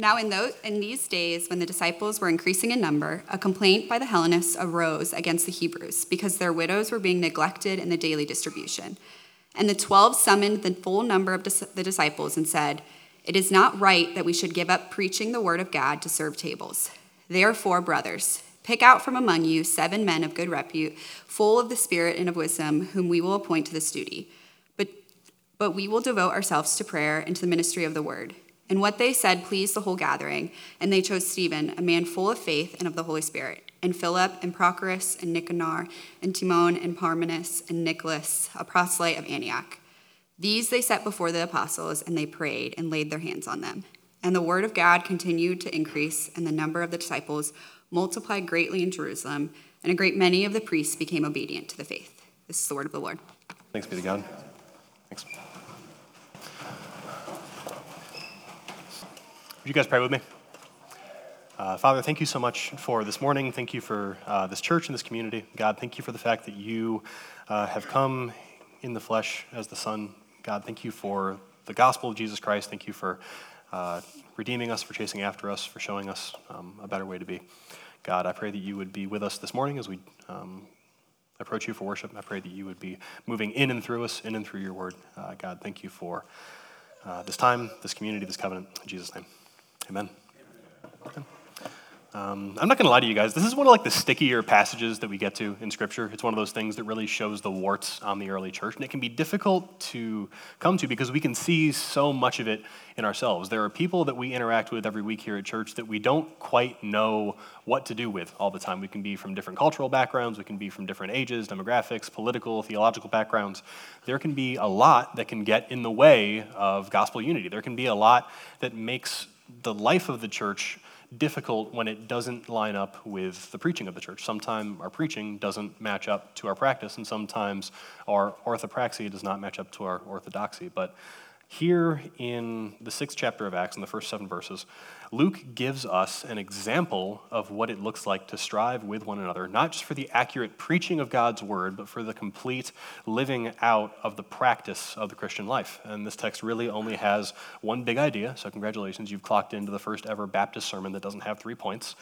Now, in, those, in these days, when the disciples were increasing in number, a complaint by the Hellenists arose against the Hebrews because their widows were being neglected in the daily distribution. And the twelve summoned the full number of the disciples and said, It is not right that we should give up preaching the word of God to serve tables. Therefore, brothers, pick out from among you seven men of good repute, full of the Spirit and of wisdom, whom we will appoint to this duty. But, but we will devote ourselves to prayer and to the ministry of the word. And what they said pleased the whole gathering, and they chose Stephen, a man full of faith and of the Holy Spirit, and Philip, and Prochorus, and Nicanor, and Timon, and Parmenas, and Nicholas, a proselyte of Antioch. These they set before the apostles, and they prayed and laid their hands on them. And the word of God continued to increase, and the number of the disciples multiplied greatly in Jerusalem, and a great many of the priests became obedient to the faith. This is the word of the Lord. Thanks be to God. Thanks. Would you guys pray with me? Uh, Father, thank you so much for this morning. Thank you for uh, this church and this community. God, thank you for the fact that you uh, have come in the flesh as the Son. God, thank you for the gospel of Jesus Christ. Thank you for uh, redeeming us, for chasing after us, for showing us um, a better way to be. God, I pray that you would be with us this morning as we um, approach you for worship. I pray that you would be moving in and through us, in and through your word. Uh, God, thank you for uh, this time, this community, this covenant. In Jesus' name. Amen. Um, I'm not going to lie to you guys. This is one of like the stickier passages that we get to in Scripture. It's one of those things that really shows the warts on the early church, and it can be difficult to come to because we can see so much of it in ourselves. There are people that we interact with every week here at church that we don't quite know what to do with all the time. We can be from different cultural backgrounds, we can be from different ages, demographics, political, theological backgrounds. There can be a lot that can get in the way of gospel unity. There can be a lot that makes the life of the church difficult when it doesn't line up with the preaching of the church. Sometimes our preaching doesn't match up to our practice, and sometimes our orthopraxy does not match up to our orthodoxy. But here in the sixth chapter of Acts, in the first seven verses, Luke gives us an example of what it looks like to strive with one another, not just for the accurate preaching of God's word, but for the complete living out of the practice of the Christian life. And this text really only has one big idea, so congratulations, you've clocked into the first ever Baptist sermon that doesn't have three points.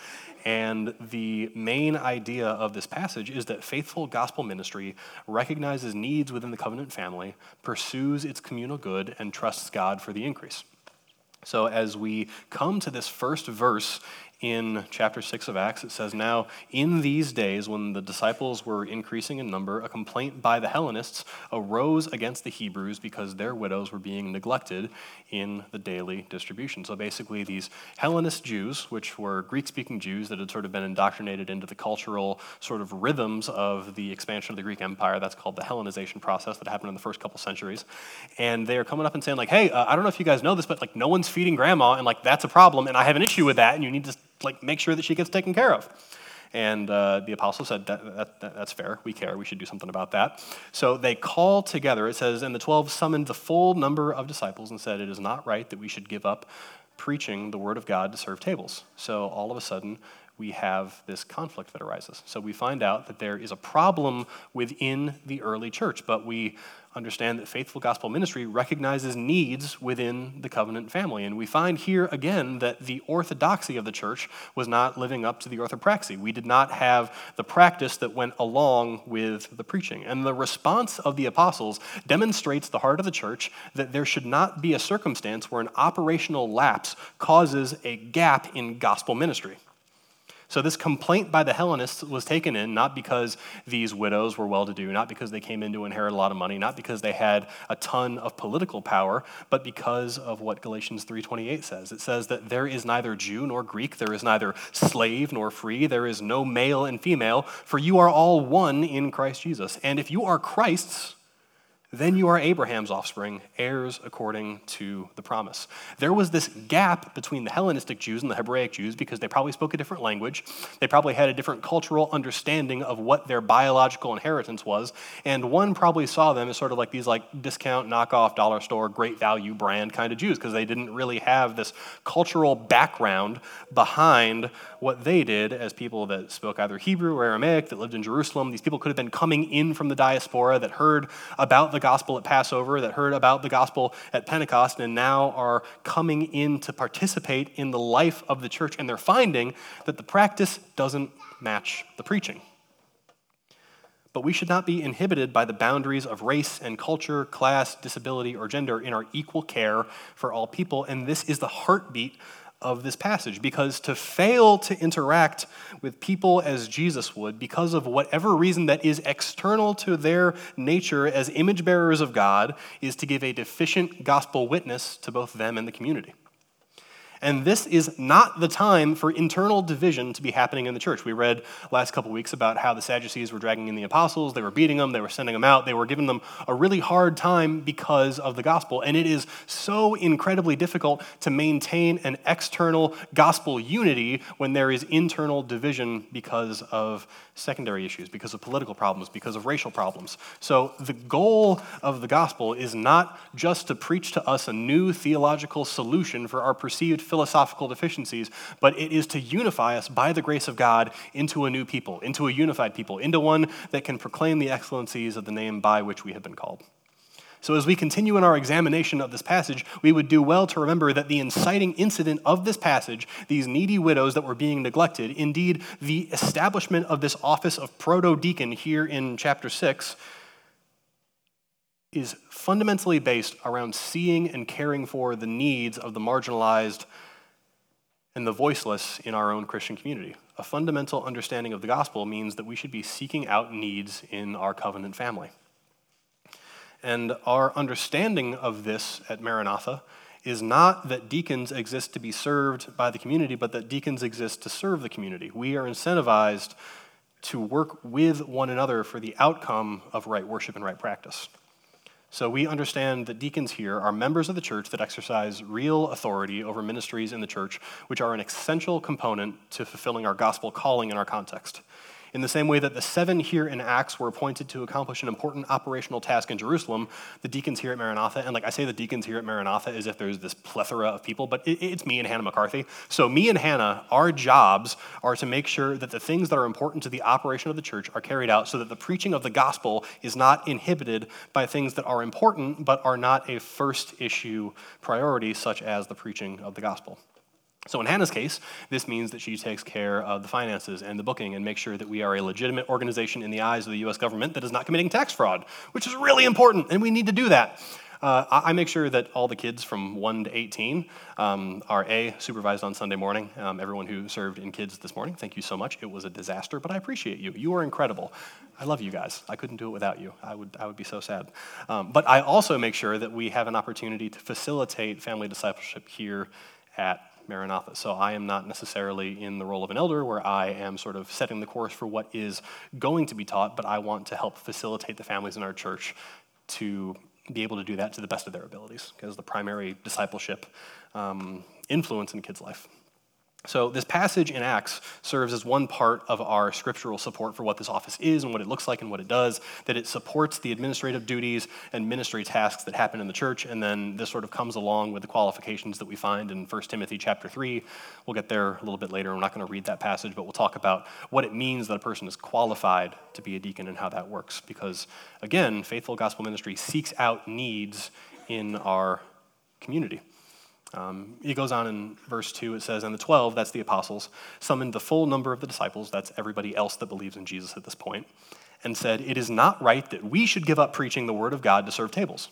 And the main idea of this passage is that faithful gospel ministry recognizes needs within the covenant family, pursues its communal good, and trusts God for the increase. So, as we come to this first verse in chapter 6 of Acts, it says, Now, in these days, when the disciples were increasing in number, a complaint by the Hellenists arose against the Hebrews because their widows were being neglected in the daily distribution. So basically, these Hellenist Jews, which were Greek speaking Jews that had sort of been indoctrinated into the cultural sort of rhythms of the expansion of the Greek Empire, that's called the Hellenization process that happened in the first couple centuries. And they are coming up and saying, like, hey, uh, I don't know if you guys know this, but like, no one's feeding grandma, and like, that's a problem, and I have an issue with that, and you need to like make sure that she gets taken care of. And uh, the apostle said, that, that, that, That's fair. We care. We should do something about that. So they call together. It says, And the 12 summoned the full number of disciples and said, It is not right that we should give up preaching the word of God to serve tables. So all of a sudden, we have this conflict that arises. So we find out that there is a problem within the early church, but we understand that faithful gospel ministry recognizes needs within the covenant family. And we find here again that the orthodoxy of the church was not living up to the orthopraxy. We did not have the practice that went along with the preaching. And the response of the apostles demonstrates the heart of the church that there should not be a circumstance where an operational lapse causes a gap in gospel ministry. So, this complaint by the Hellenists was taken in not because these widows were well to do, not because they came in to inherit a lot of money, not because they had a ton of political power, but because of what Galatians 3:28 says. It says that there is neither Jew nor Greek, there is neither slave nor free, there is no male and female, for you are all one in Christ Jesus. And if you are Christ's, then you are Abraham's offspring, heirs according to the promise. There was this gap between the Hellenistic Jews and the Hebraic Jews because they probably spoke a different language. They probably had a different cultural understanding of what their biological inheritance was. And one probably saw them as sort of like these like discount, knockoff, dollar store, great value brand kind of Jews because they didn't really have this cultural background behind what they did as people that spoke either Hebrew or Aramaic, that lived in Jerusalem. These people could have been coming in from the diaspora that heard about the gospel at Passover, that heard about the gospel at Pentecost, and now are coming in to participate in the life of the church, and they're finding that the practice doesn't match the preaching. But we should not be inhibited by the boundaries of race and culture, class, disability, or gender in our equal care for all people. And this is the heartbeat of this passage because to fail to interact with people as Jesus would, because of whatever reason that is external to their nature as image bearers of God, is to give a deficient gospel witness to both them and the community. And this is not the time for internal division to be happening in the church. We read last couple weeks about how the Sadducees were dragging in the apostles, they were beating them, they were sending them out, they were giving them a really hard time because of the gospel. And it is so incredibly difficult to maintain an external gospel unity when there is internal division because of secondary issues, because of political problems, because of racial problems. So the goal of the gospel is not just to preach to us a new theological solution for our perceived philosophical deficiencies, but it is to unify us by the grace of God into a new people, into a unified people, into one that can proclaim the excellencies of the name by which we have been called. So, as we continue in our examination of this passage, we would do well to remember that the inciting incident of this passage, these needy widows that were being neglected, indeed, the establishment of this office of proto deacon here in chapter 6, is fundamentally based around seeing and caring for the needs of the marginalized and the voiceless in our own Christian community. A fundamental understanding of the gospel means that we should be seeking out needs in our covenant family. And our understanding of this at Maranatha is not that deacons exist to be served by the community, but that deacons exist to serve the community. We are incentivized to work with one another for the outcome of right worship and right practice. So we understand that deacons here are members of the church that exercise real authority over ministries in the church, which are an essential component to fulfilling our gospel calling in our context. In the same way that the seven here in Acts were appointed to accomplish an important operational task in Jerusalem, the deacons here at Maranatha, and like I say the deacons here at Maranatha as if there's this plethora of people, but it, it's me and Hannah McCarthy. So, me and Hannah, our jobs are to make sure that the things that are important to the operation of the church are carried out so that the preaching of the gospel is not inhibited by things that are important but are not a first issue priority, such as the preaching of the gospel. So, in Hannah's case, this means that she takes care of the finances and the booking and makes sure that we are a legitimate organization in the eyes of the US government that is not committing tax fraud, which is really important, and we need to do that. Uh, I make sure that all the kids from 1 to 18 um, are A, supervised on Sunday morning. Um, everyone who served in kids this morning, thank you so much. It was a disaster, but I appreciate you. You are incredible. I love you guys. I couldn't do it without you. I would, I would be so sad. Um, but I also make sure that we have an opportunity to facilitate family discipleship here at Maranatha. So I am not necessarily in the role of an elder where I am sort of setting the course for what is going to be taught, but I want to help facilitate the families in our church to be able to do that to the best of their abilities, because the primary discipleship um, influence in kids' life. So, this passage in Acts serves as one part of our scriptural support for what this office is and what it looks like and what it does, that it supports the administrative duties and ministry tasks that happen in the church, and then this sort of comes along with the qualifications that we find in 1 Timothy chapter 3. We'll get there a little bit later. We're not going to read that passage, but we'll talk about what it means that a person is qualified to be a deacon and how that works. Because, again, faithful gospel ministry seeks out needs in our community. Um, he goes on in verse 2, it says, And the 12, that's the apostles, summoned the full number of the disciples, that's everybody else that believes in Jesus at this point, and said, It is not right that we should give up preaching the word of God to serve tables.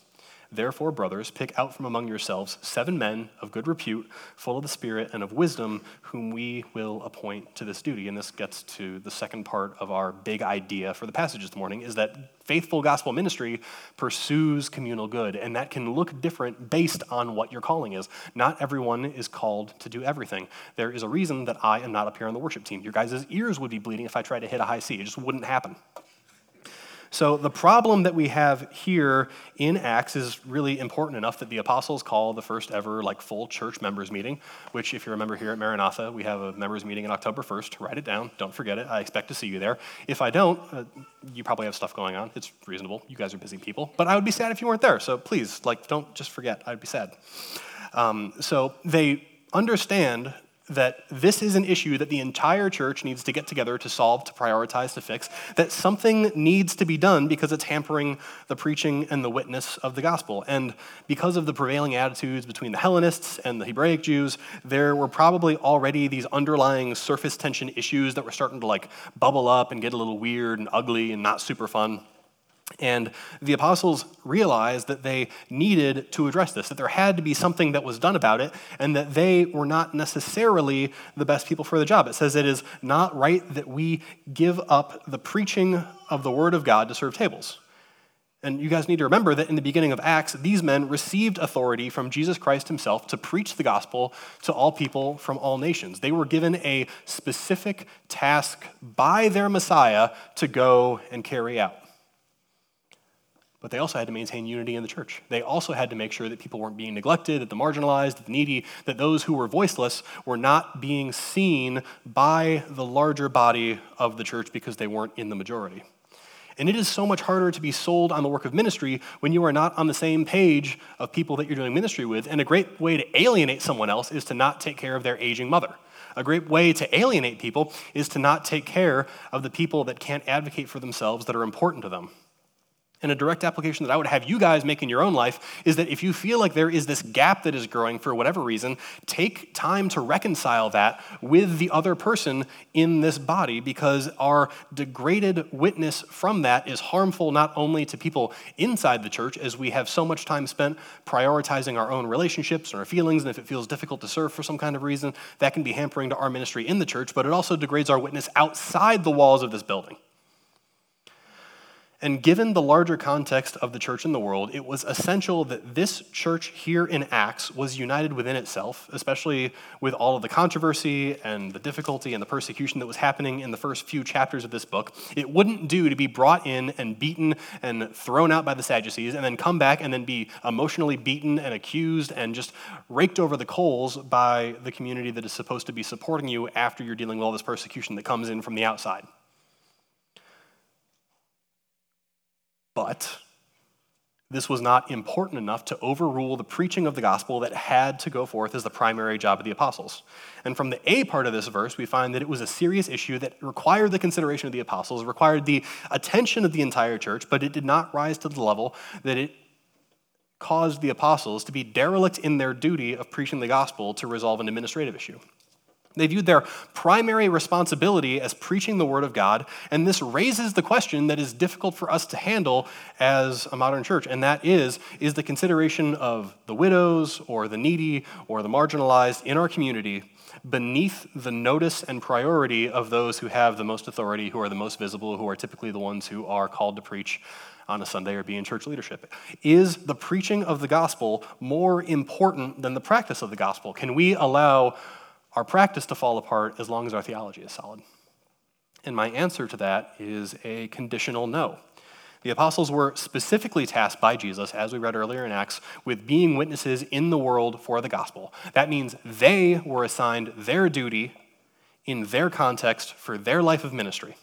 Therefore, brothers, pick out from among yourselves seven men of good repute, full of the Spirit and of wisdom, whom we will appoint to this duty. And this gets to the second part of our big idea for the passage this morning is that faithful gospel ministry pursues communal good, and that can look different based on what your calling is. Not everyone is called to do everything. There is a reason that I am not up here on the worship team. Your guys' ears would be bleeding if I tried to hit a high C. It just wouldn't happen. So, the problem that we have here in Acts is really important enough that the apostles call the first ever like full church members meeting, which, if you remember here at Maranatha, we have a members meeting on October 1st. Write it down. Don't forget it. I expect to see you there. If I don't, uh, you probably have stuff going on. It's reasonable. You guys are busy people. But I would be sad if you weren't there. So, please, like, don't just forget. I'd be sad. Um, so, they understand that this is an issue that the entire church needs to get together to solve, to prioritize, to fix, that something needs to be done because it's hampering the preaching and the witness of the gospel. And because of the prevailing attitudes between the Hellenists and the Hebraic Jews, there were probably already these underlying surface tension issues that were starting to like bubble up and get a little weird and ugly and not super fun. And the apostles realized that they needed to address this, that there had to be something that was done about it, and that they were not necessarily the best people for the job. It says it is not right that we give up the preaching of the word of God to serve tables. And you guys need to remember that in the beginning of Acts, these men received authority from Jesus Christ himself to preach the gospel to all people from all nations. They were given a specific task by their Messiah to go and carry out but they also had to maintain unity in the church. They also had to make sure that people weren't being neglected, that the marginalized, the needy, that those who were voiceless were not being seen by the larger body of the church because they weren't in the majority. And it is so much harder to be sold on the work of ministry when you are not on the same page of people that you're doing ministry with. And a great way to alienate someone else is to not take care of their aging mother. A great way to alienate people is to not take care of the people that can't advocate for themselves that are important to them. And a direct application that I would have you guys make in your own life is that if you feel like there is this gap that is growing for whatever reason, take time to reconcile that with the other person in this body because our degraded witness from that is harmful not only to people inside the church, as we have so much time spent prioritizing our own relationships and our feelings, and if it feels difficult to serve for some kind of reason, that can be hampering to our ministry in the church, but it also degrades our witness outside the walls of this building. And given the larger context of the church in the world, it was essential that this church here in Acts was united within itself, especially with all of the controversy and the difficulty and the persecution that was happening in the first few chapters of this book. It wouldn't do to be brought in and beaten and thrown out by the Sadducees and then come back and then be emotionally beaten and accused and just raked over the coals by the community that is supposed to be supporting you after you're dealing with all this persecution that comes in from the outside. But this was not important enough to overrule the preaching of the gospel that had to go forth as the primary job of the apostles. And from the A part of this verse, we find that it was a serious issue that required the consideration of the apostles, required the attention of the entire church, but it did not rise to the level that it caused the apostles to be derelict in their duty of preaching the gospel to resolve an administrative issue. They viewed their primary responsibility as preaching the Word of God, and this raises the question that is difficult for us to handle as a modern church, and that is is the consideration of the widows or the needy or the marginalized in our community beneath the notice and priority of those who have the most authority, who are the most visible, who are typically the ones who are called to preach on a Sunday or be in church leadership? Is the preaching of the gospel more important than the practice of the gospel? Can we allow our practice to fall apart as long as our theology is solid? And my answer to that is a conditional no. The apostles were specifically tasked by Jesus, as we read earlier in Acts, with being witnesses in the world for the gospel. That means they were assigned their duty in their context for their life of ministry.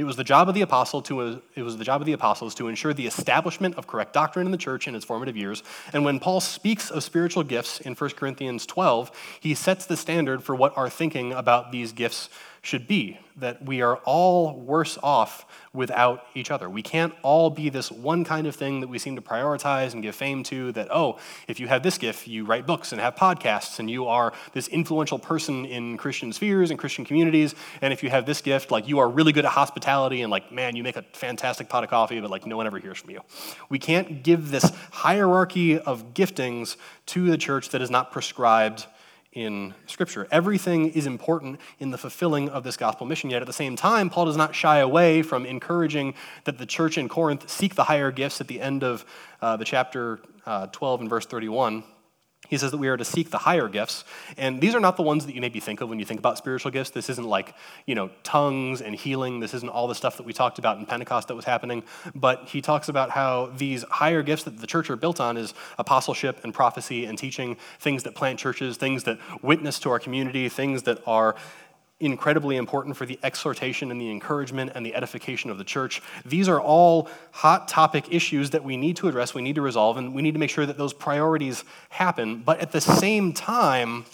It was the job of the apostle to it was the job of the apostles to ensure the establishment of correct doctrine in the church in its formative years. And when Paul speaks of spiritual gifts in 1 Corinthians 12, he sets the standard for what our thinking about these gifts should be that we are all worse off without each other. We can't all be this one kind of thing that we seem to prioritize and give fame to that, oh, if you have this gift, you write books and have podcasts and you are this influential person in Christian spheres and Christian communities. And if you have this gift, like you are really good at hospitality and like, man, you make a fantastic pot of coffee, but like no one ever hears from you. We can't give this hierarchy of giftings to the church that is not prescribed in Scripture. Everything is important in the fulfilling of this gospel mission, yet at the same time, Paul does not shy away from encouraging that the church in Corinth seek the higher gifts at the end of uh, the chapter uh, 12 and verse 31. He says that we are to seek the higher gifts. And these are not the ones that you maybe think of when you think about spiritual gifts. This isn't like, you know, tongues and healing. This isn't all the stuff that we talked about in Pentecost that was happening. But he talks about how these higher gifts that the church are built on is apostleship and prophecy and teaching, things that plant churches, things that witness to our community, things that are incredibly important for the exhortation and the encouragement and the edification of the church. These are all hot topic issues that we need to address, we need to resolve, and we need to make sure that those priorities happen. But at the same time,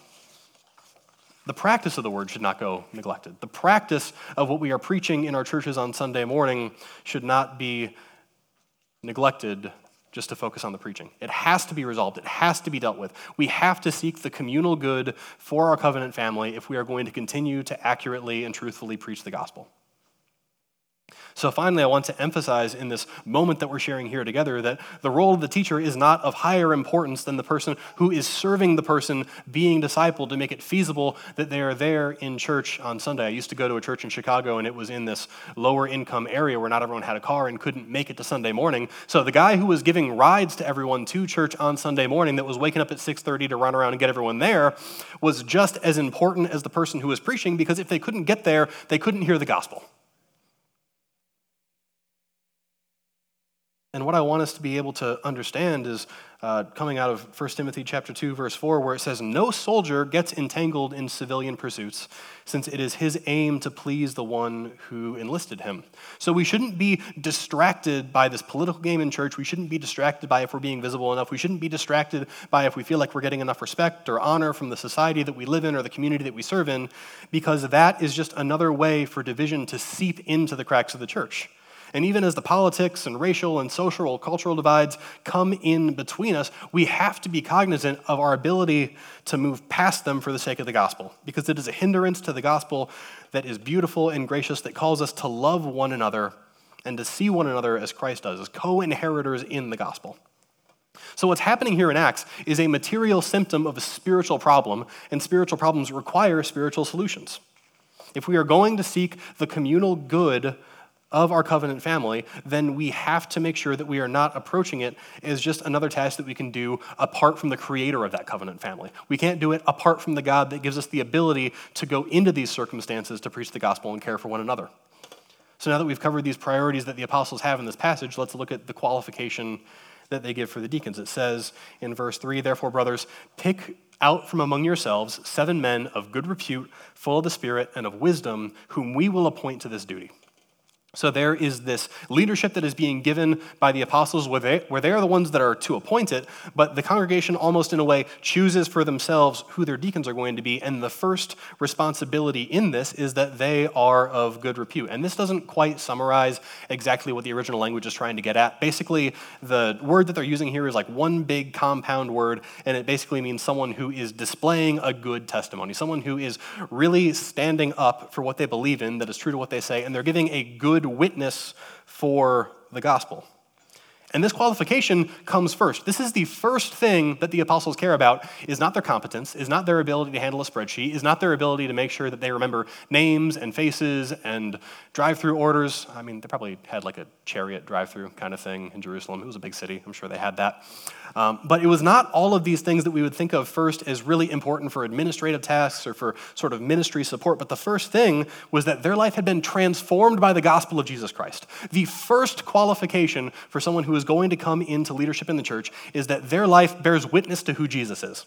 the practice of the word should not go neglected. The practice of what we are preaching in our churches on Sunday morning should not be neglected just to focus on the preaching. It has to be resolved, it has to be dealt with. We have to seek the communal good for our covenant family if we are going to continue to accurately and truthfully preach the gospel. So, finally, I want to emphasize in this moment that we're sharing here together that the role of the teacher is not of higher importance than the person who is serving the person being discipled to make it feasible that they are there in church on Sunday. I used to go to a church in Chicago, and it was in this lower income area where not everyone had a car and couldn't make it to Sunday morning. So, the guy who was giving rides to everyone to church on Sunday morning that was waking up at 6:30 to run around and get everyone there was just as important as the person who was preaching because if they couldn't get there, they couldn't hear the gospel. And what I want us to be able to understand is uh, coming out of 1 Timothy chapter 2 verse 4 where it says no soldier gets entangled in civilian pursuits since it is his aim to please the one who enlisted him. So we shouldn't be distracted by this political game in church. We shouldn't be distracted by if we're being visible enough. We shouldn't be distracted by if we feel like we're getting enough respect or honor from the society that we live in or the community that we serve in because that is just another way for division to seep into the cracks of the church. And even as the politics and racial and social, and cultural divides come in between us, we have to be cognizant of our ability to move past them for the sake of the gospel, because it is a hindrance to the gospel that is beautiful and gracious, that calls us to love one another and to see one another as Christ does, as co inheritors in the gospel. So, what's happening here in Acts is a material symptom of a spiritual problem, and spiritual problems require spiritual solutions. If we are going to seek the communal good of our covenant family, then we have to make sure that we are not approaching it as just another task that we can do apart from the creator of that covenant family. We can't do it apart from the God that gives us the ability to go into these circumstances to preach the gospel and care for one another. So now that we've covered these priorities that the apostles have in this passage, let's look at the qualification that they give for the deacons. It says in verse 3 Therefore, brothers, pick out from among yourselves seven men of good repute, full of the Spirit and of wisdom, whom we will appoint to this duty. So there is this leadership that is being given by the apostles where they, where they are the ones that are to appoint it, but the congregation almost in a way chooses for themselves who their deacons are going to be. And the first responsibility in this is that they are of good repute. And this doesn't quite summarize exactly what the original language is trying to get at. Basically, the word that they're using here is like one big compound word, and it basically means someone who is displaying a good testimony, someone who is really standing up for what they believe in, that is true to what they say, and they're giving a good witness for the gospel. And this qualification comes first. This is the first thing that the apostles care about is not their competence, is not their ability to handle a spreadsheet, is not their ability to make sure that they remember names and faces and drive-through orders. I mean, they probably had like a chariot drive-through kind of thing in Jerusalem. It was a big city. I'm sure they had that. Um, but it was not all of these things that we would think of first as really important for administrative tasks or for sort of ministry support. But the first thing was that their life had been transformed by the gospel of Jesus Christ. The first qualification for someone who is going to come into leadership in the church is that their life bears witness to who Jesus is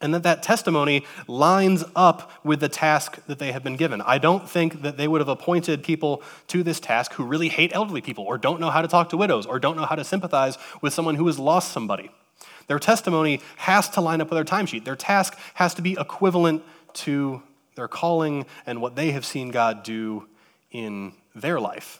and that that testimony lines up with the task that they have been given. I don't think that they would have appointed people to this task who really hate elderly people or don't know how to talk to widows or don't know how to sympathize with someone who has lost somebody. Their testimony has to line up with their timesheet. Their task has to be equivalent to their calling and what they have seen God do in their life.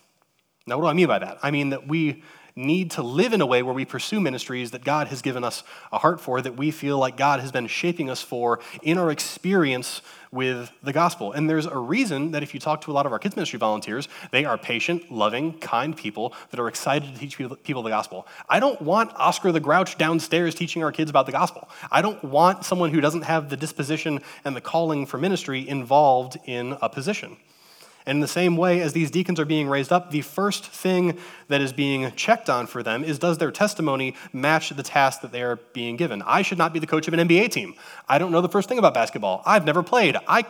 Now, what do I mean by that? I mean that we need to live in a way where we pursue ministries that God has given us a heart for, that we feel like God has been shaping us for in our experience with the gospel. And there's a reason that if you talk to a lot of our kids' ministry volunteers, they are patient, loving, kind people that are excited to teach people the gospel. I don't want Oscar the Grouch downstairs teaching our kids about the gospel. I don't want someone who doesn't have the disposition and the calling for ministry involved in a position. And in the same way as these deacons are being raised up, the first thing that is being checked on for them is does their testimony match the task that they are being given? I should not be the coach of an NBA team. I don't know the first thing about basketball. I've never played. I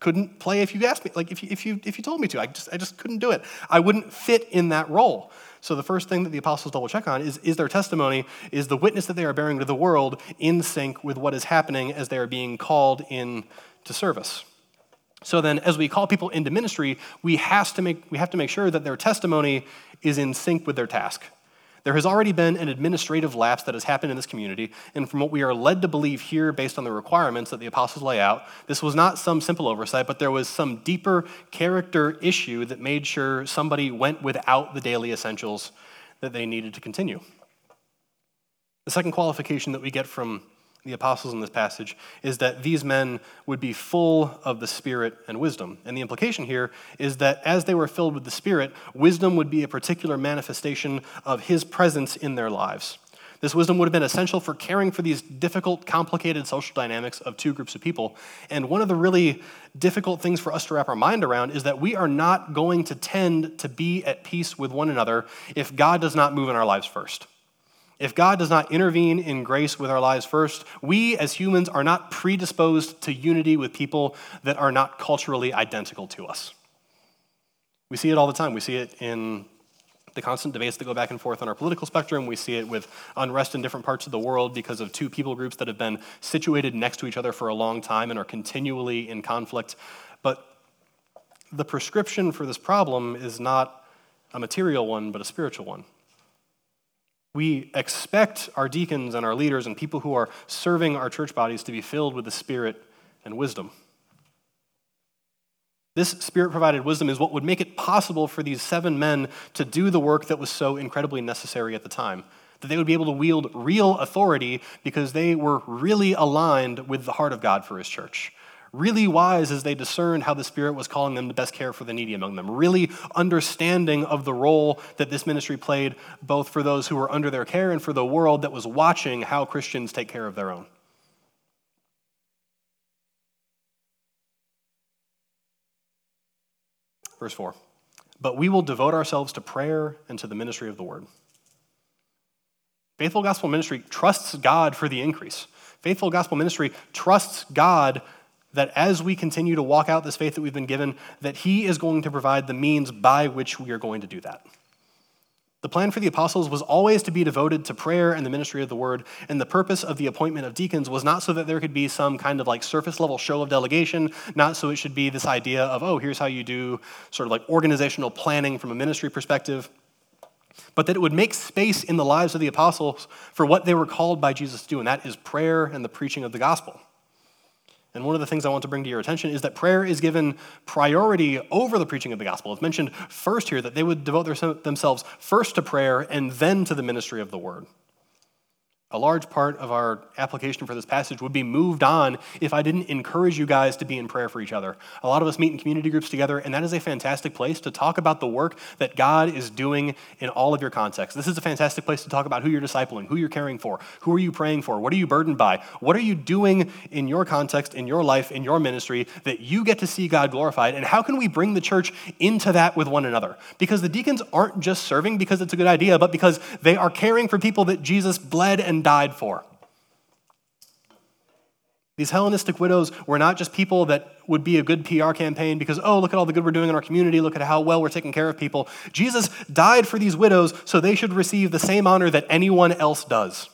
couldn't play if you asked me, like if you, if you, if you told me to. I just, I just couldn't do it. I wouldn't fit in that role. So the first thing that the apostles double check on is is their testimony, is the witness that they are bearing to the world in sync with what is happening as they are being called in to service. So then, as we call people into ministry, we, has to make, we have to make sure that their testimony is in sync with their task. There has already been an administrative lapse that has happened in this community, and from what we are led to believe here, based on the requirements that the apostles lay out, this was not some simple oversight, but there was some deeper character issue that made sure somebody went without the daily essentials that they needed to continue. The second qualification that we get from the apostles in this passage is that these men would be full of the Spirit and wisdom. And the implication here is that as they were filled with the Spirit, wisdom would be a particular manifestation of His presence in their lives. This wisdom would have been essential for caring for these difficult, complicated social dynamics of two groups of people. And one of the really difficult things for us to wrap our mind around is that we are not going to tend to be at peace with one another if God does not move in our lives first. If God does not intervene in grace with our lives first, we as humans are not predisposed to unity with people that are not culturally identical to us. We see it all the time. We see it in the constant debates that go back and forth on our political spectrum. We see it with unrest in different parts of the world because of two people groups that have been situated next to each other for a long time and are continually in conflict. But the prescription for this problem is not a material one, but a spiritual one. We expect our deacons and our leaders and people who are serving our church bodies to be filled with the Spirit and wisdom. This spirit provided wisdom is what would make it possible for these seven men to do the work that was so incredibly necessary at the time. That they would be able to wield real authority because they were really aligned with the heart of God for his church really wise as they discerned how the Spirit was calling them to best care for the needy among them, really understanding of the role that this ministry played both for those who were under their care and for the world that was watching how Christians take care of their own. Verse 4 But we will devote ourselves to prayer and to the ministry of the word. Faithful gospel ministry trusts God for the increase. Faithful gospel ministry trusts God that as we continue to walk out this faith that we've been given, that He is going to provide the means by which we are going to do that. The plan for the apostles was always to be devoted to prayer and the ministry of the word, and the purpose of the appointment of deacons was not so that there could be some kind of like surface level show of delegation, not so it should be this idea of, oh, here's how you do sort of like organizational planning from a ministry perspective, but that it would make space in the lives of the apostles for what they were called by Jesus to do, and that is prayer and the preaching of the gospel. And one of the things I want to bring to your attention is that prayer is given priority over the preaching of the gospel. It's mentioned first here that they would devote their, themselves first to prayer and then to the ministry of the word. A large part of our application for this passage would be moved on if I didn't encourage you guys to be in prayer for each other. A lot of us meet in community groups together, and that is a fantastic place to talk about the work that God is doing in all of your contexts. This is a fantastic place to talk about who you're discipling, who you're caring for, who are you praying for, what are you burdened by, what are you doing in your context, in your life, in your ministry that you get to see God glorified, and how can we bring the church into that with one another? Because the deacons aren't just serving because it's a good idea, but because they are caring for people that Jesus bled and died for. These Hellenistic widows were not just people that would be a good PR campaign because, oh, look at all the good we're doing in our community, look at how well we're taking care of people. Jesus died for these widows so they should receive the same honor that anyone else does.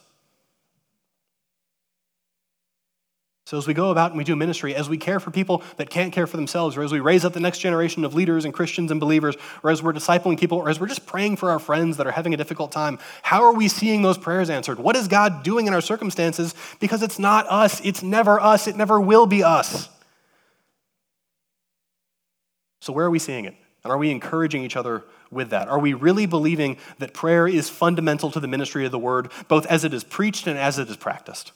So, as we go about and we do ministry, as we care for people that can't care for themselves, or as we raise up the next generation of leaders and Christians and believers, or as we're discipling people, or as we're just praying for our friends that are having a difficult time, how are we seeing those prayers answered? What is God doing in our circumstances? Because it's not us, it's never us, it never will be us. So, where are we seeing it? And are we encouraging each other with that? Are we really believing that prayer is fundamental to the ministry of the word, both as it is preached and as it is practiced?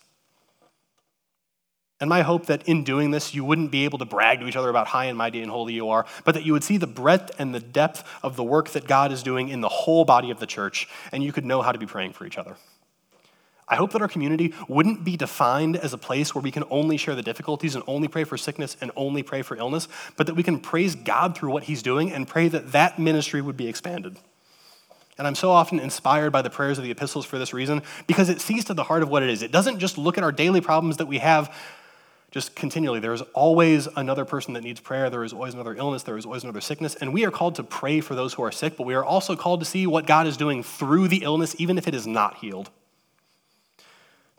And my hope that in doing this, you wouldn't be able to brag to each other about how high and mighty and holy you are, but that you would see the breadth and the depth of the work that God is doing in the whole body of the church, and you could know how to be praying for each other. I hope that our community wouldn't be defined as a place where we can only share the difficulties and only pray for sickness and only pray for illness, but that we can praise God through what He's doing and pray that that ministry would be expanded. And I'm so often inspired by the prayers of the epistles for this reason, because it sees to the heart of what it is. It doesn't just look at our daily problems that we have just continually. There is always another person that needs prayer. There is always another illness. There is always another sickness. And we are called to pray for those who are sick, but we are also called to see what God is doing through the illness, even if it is not healed.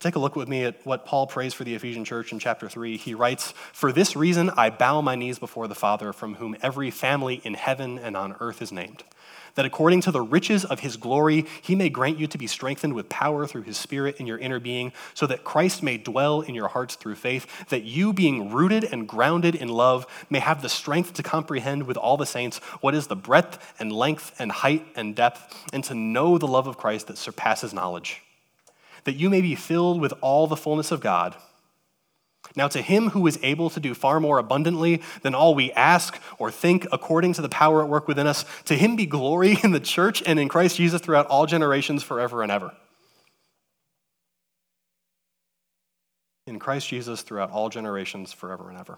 Take a look with me at what Paul prays for the Ephesian church in chapter 3. He writes, For this reason I bow my knees before the Father, from whom every family in heaven and on earth is named that according to the riches of his glory, he may grant you to be strengthened with power through his Spirit in your inner being, so that Christ may dwell in your hearts through faith, that you, being rooted and grounded in love, may have the strength to comprehend with all the saints what is the breadth and length and height and depth, and to know the love of Christ that surpasses knowledge, that you may be filled with all the fullness of God. Now, to him who is able to do far more abundantly than all we ask or think, according to the power at work within us, to him be glory in the church and in Christ Jesus throughout all generations, forever and ever. In Christ Jesus throughout all generations, forever and ever.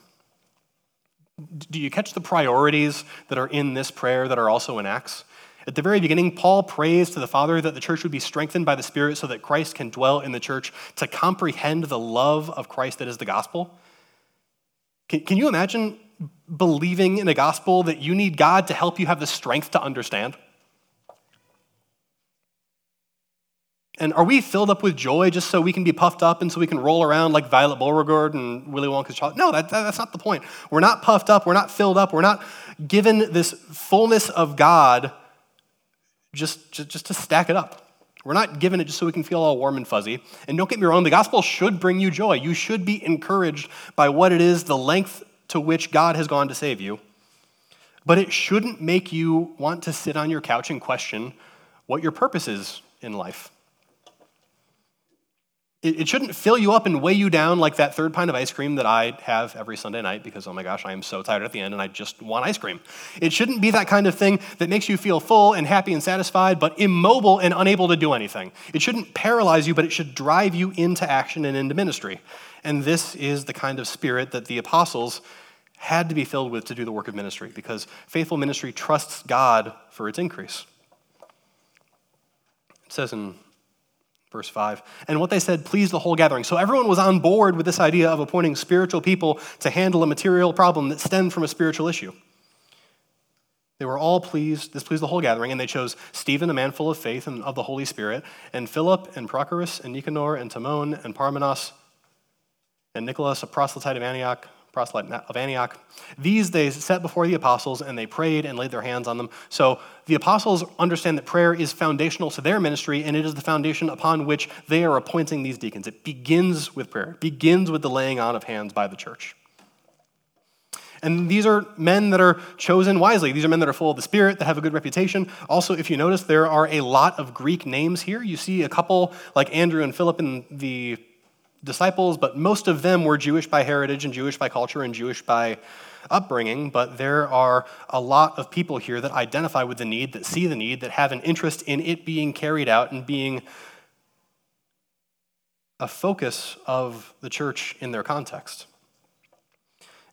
Do you catch the priorities that are in this prayer that are also in Acts? At the very beginning, Paul prays to the Father that the church would be strengthened by the Spirit so that Christ can dwell in the church to comprehend the love of Christ that is the gospel. Can, can you imagine believing in a gospel that you need God to help you have the strength to understand? And are we filled up with joy just so we can be puffed up and so we can roll around like Violet Beauregarde and Willy Wonka's chocolate? No, that, that, that's not the point. We're not puffed up. We're not filled up. We're not given this fullness of God just, just, just to stack it up. We're not given it just so we can feel all warm and fuzzy. And don't get me wrong, the gospel should bring you joy. You should be encouraged by what it is, the length to which God has gone to save you. But it shouldn't make you want to sit on your couch and question what your purpose is in life. It, it shouldn't fill you up and weigh you down like that third pint of ice cream that I have every Sunday night because, oh my gosh, I am so tired at the end and I just want ice cream. It shouldn't be that kind of thing that makes you feel full and happy and satisfied, but immobile and unable to do anything. It shouldn't paralyze you, but it should drive you into action and into ministry. And this is the kind of spirit that the apostles had to be filled with to do the work of ministry because faithful ministry trusts God for its increase. It says in verse 5. And what they said pleased the whole gathering. So everyone was on board with this idea of appointing spiritual people to handle a material problem that stemmed from a spiritual issue. They were all pleased, this pleased the whole gathering, and they chose Stephen, a man full of faith and of the Holy Spirit, and Philip, and Prochorus, and Nicanor, and Timon, and Parmenas, and Nicholas, a proselyte of Antioch, proselyte of Antioch. These they set before the apostles, and they prayed and laid their hands on them. So the apostles understand that prayer is foundational to their ministry, and it is the foundation upon which they are appointing these deacons. It begins with prayer, it begins with the laying on of hands by the church. And these are men that are chosen wisely. These are men that are full of the Spirit, that have a good reputation. Also, if you notice, there are a lot of Greek names here. You see a couple like Andrew and Philip in the disciples, but most of them were Jewish by heritage and Jewish by culture and Jewish by upbringing. But there are a lot of people here that identify with the need, that see the need, that have an interest in it being carried out and being a focus of the church in their context.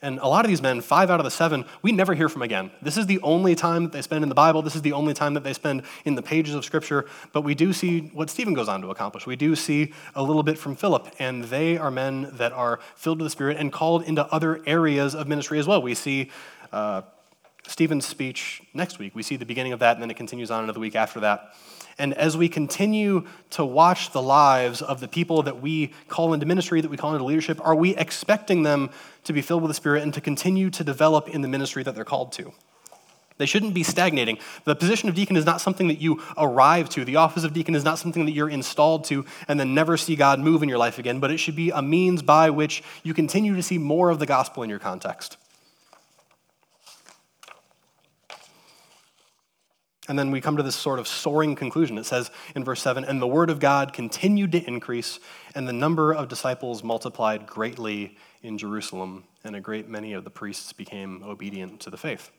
And a lot of these men, five out of the seven, we never hear from again. This is the only time that they spend in the Bible. This is the only time that they spend in the pages of Scripture. But we do see what Stephen goes on to accomplish. We do see a little bit from Philip, and they are men that are filled with the Spirit and called into other areas of ministry as well. We see uh, Stephen's speech next week. We see the beginning of that, and then it continues on into the week after that. And as we continue to watch the lives of the people that we call into ministry, that we call into leadership, are we expecting them to be filled with the Spirit and to continue to develop in the ministry that they're called to? They shouldn't be stagnating. The position of deacon is not something that you arrive to. The office of deacon is not something that you're installed to and then never see God move in your life again, but it should be a means by which you continue to see more of the gospel in your context. And then we come to this sort of soaring conclusion. It says in verse 7 And the word of God continued to increase, and the number of disciples multiplied greatly in Jerusalem, and a great many of the priests became obedient to the faith.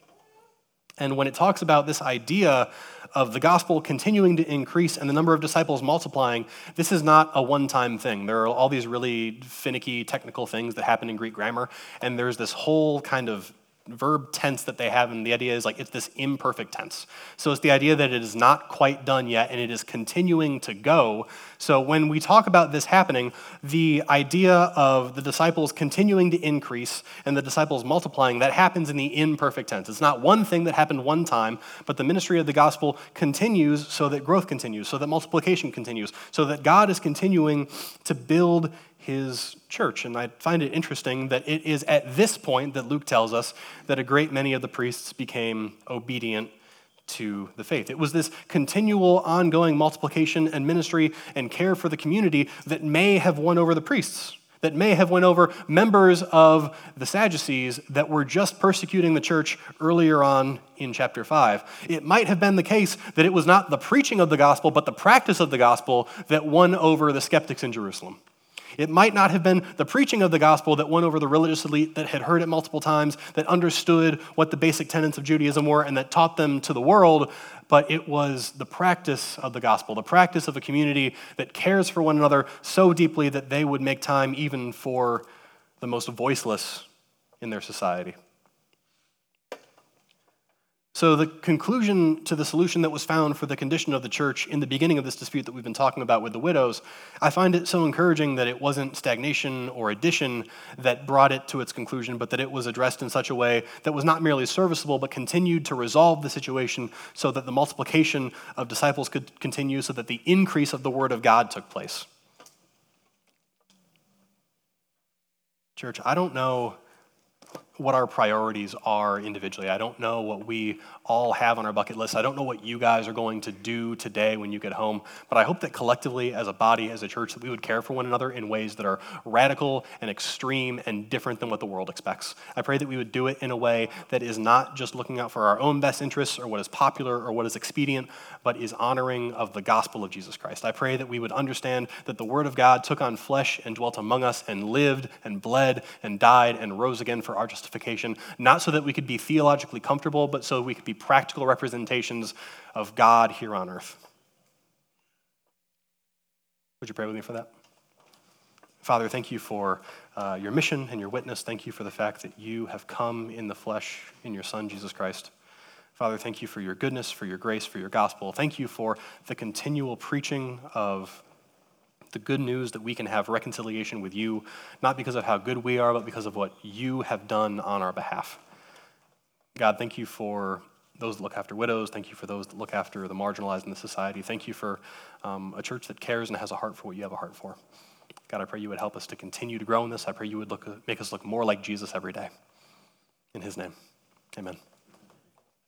And when it talks about this idea of the gospel continuing to increase and the number of disciples multiplying, this is not a one time thing. There are all these really finicky technical things that happen in Greek grammar, and there's this whole kind of verb tense that they have, and the idea is like it's this imperfect tense. So it's the idea that it is not quite done yet and it is continuing to go. So when we talk about this happening, the idea of the disciples continuing to increase and the disciples multiplying, that happens in the imperfect tense. It's not one thing that happened one time, but the ministry of the gospel continues so that growth continues, so that multiplication continues, so that God is continuing to build his church. And I find it interesting that it is at this point that Luke tells us that a great many of the priests became obedient to the faith. It was this continual, ongoing multiplication and ministry and care for the community that may have won over the priests, that may have won over members of the Sadducees that were just persecuting the church earlier on in chapter 5. It might have been the case that it was not the preaching of the gospel, but the practice of the gospel that won over the skeptics in Jerusalem. It might not have been the preaching of the gospel that won over the religious elite that had heard it multiple times, that understood what the basic tenets of Judaism were, and that taught them to the world, but it was the practice of the gospel, the practice of a community that cares for one another so deeply that they would make time even for the most voiceless in their society. So, the conclusion to the solution that was found for the condition of the church in the beginning of this dispute that we've been talking about with the widows, I find it so encouraging that it wasn't stagnation or addition that brought it to its conclusion, but that it was addressed in such a way that was not merely serviceable, but continued to resolve the situation so that the multiplication of disciples could continue, so that the increase of the Word of God took place. Church, I don't know what our priorities are individually. I don't know what we all have on our bucket list. I don't know what you guys are going to do today when you get home, but I hope that collectively, as a body, as a church, that we would care for one another in ways that are radical and extreme and different than what the world expects. I pray that we would do it in a way that is not just looking out for our own best interests or what is popular or what is expedient, but is honoring of the gospel of Jesus Christ. I pray that we would understand that the Word of God took on flesh and dwelt among us and lived and bled and died and rose again for our justification justification, not so that we could be theologically comfortable, but so we could be practical representations of God here on earth. Would you pray with me for that? Father, thank you for uh, your mission and your witness. Thank you for the fact that you have come in the flesh in your Son, Jesus Christ. Father, thank you for your goodness, for your grace, for your gospel. Thank you for the continual preaching of the good news that we can have reconciliation with you, not because of how good we are, but because of what you have done on our behalf. God, thank you for those that look after widows. Thank you for those that look after the marginalized in the society. Thank you for um, a church that cares and has a heart for what you have a heart for. God, I pray you would help us to continue to grow in this. I pray you would look, make us look more like Jesus every day. In his name, amen.